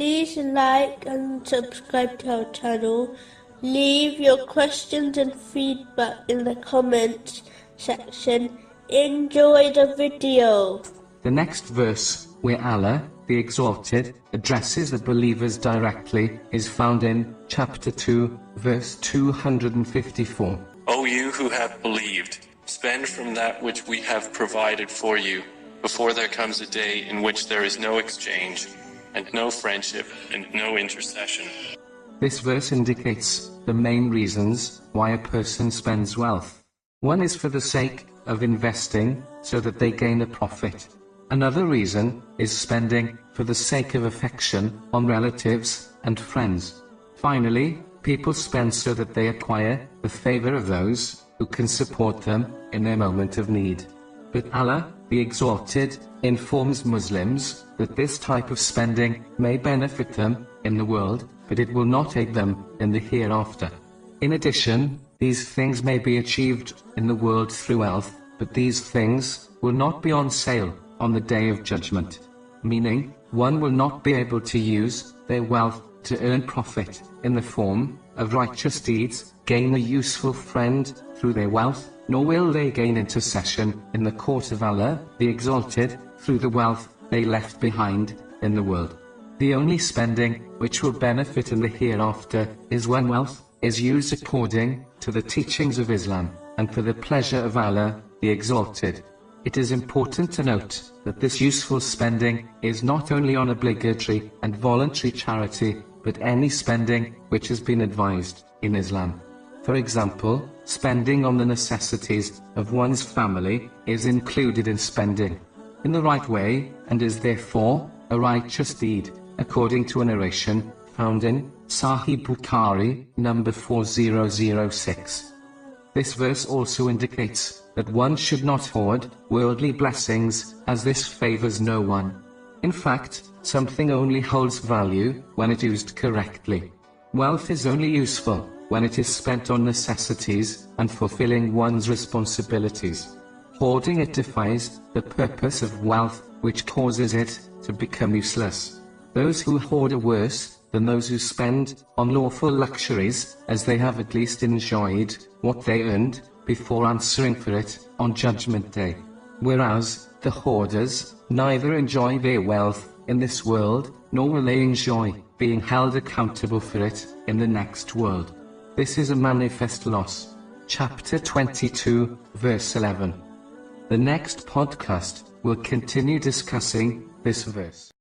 Please like and subscribe to our channel. Leave your questions and feedback in the comments section. Enjoy the video. The next verse, where Allah, the Exalted, addresses the believers directly, is found in chapter 2, verse 254. O you who have believed, spend from that which we have provided for you, before there comes a day in which there is no exchange, and no friendship, and no intercession. This verse indicates the main reasons why a person spends wealth. One is for the sake of investing, so that they gain a profit. Another reason is spending for the sake of affection on relatives and friends. Finally, people spend so that they acquire the favor of those who can support them in their moment of need. But Allah, the Exalted, informs Muslims that this type of spending may benefit them in the world, but it will not aid them in the hereafter. In addition, these things may be achieved in the world through wealth, but these things will not be on sale on the day of judgment. Meaning, one will not be able to use their wealth to earn profit in the form of righteous deeds, gain a useful friend through their wealth, nor will they gain intercession in the court of Allah, the Exalted, through the wealth they left behind in the world. The only spending which will benefit in the hereafter is when wealth is used according to the teachings of Islam and for the pleasure of Allah, the Exalted. It is important to note that this useful spending is not only on obligatory and voluntary charity, but any spending which has been advised in Islam. For example, spending on the necessities of one's family is included in spending in the right way, and is therefore a righteous deed, according to a narration found in Sahih Bukhari, number 4006. This verse also indicates that one should not hoard worldly blessings, as this favors no one. In fact, something only holds value when it used correctly. Wealth is only useful when it is spent on necessities and fulfilling one's responsibilities. Hoarding it defies the purpose of wealth, which causes it to become useless. Those who hoard are worse than those who spend on lawful luxuries, as they have at least enjoyed what they earned before answering for it on Judgment Day. Whereas, the hoarders neither enjoy their wealth in this world, nor will they enjoy being held accountable for it in the next world. This is a manifest loss. Chapter 22, verse 11. The next podcast will continue discussing this verse.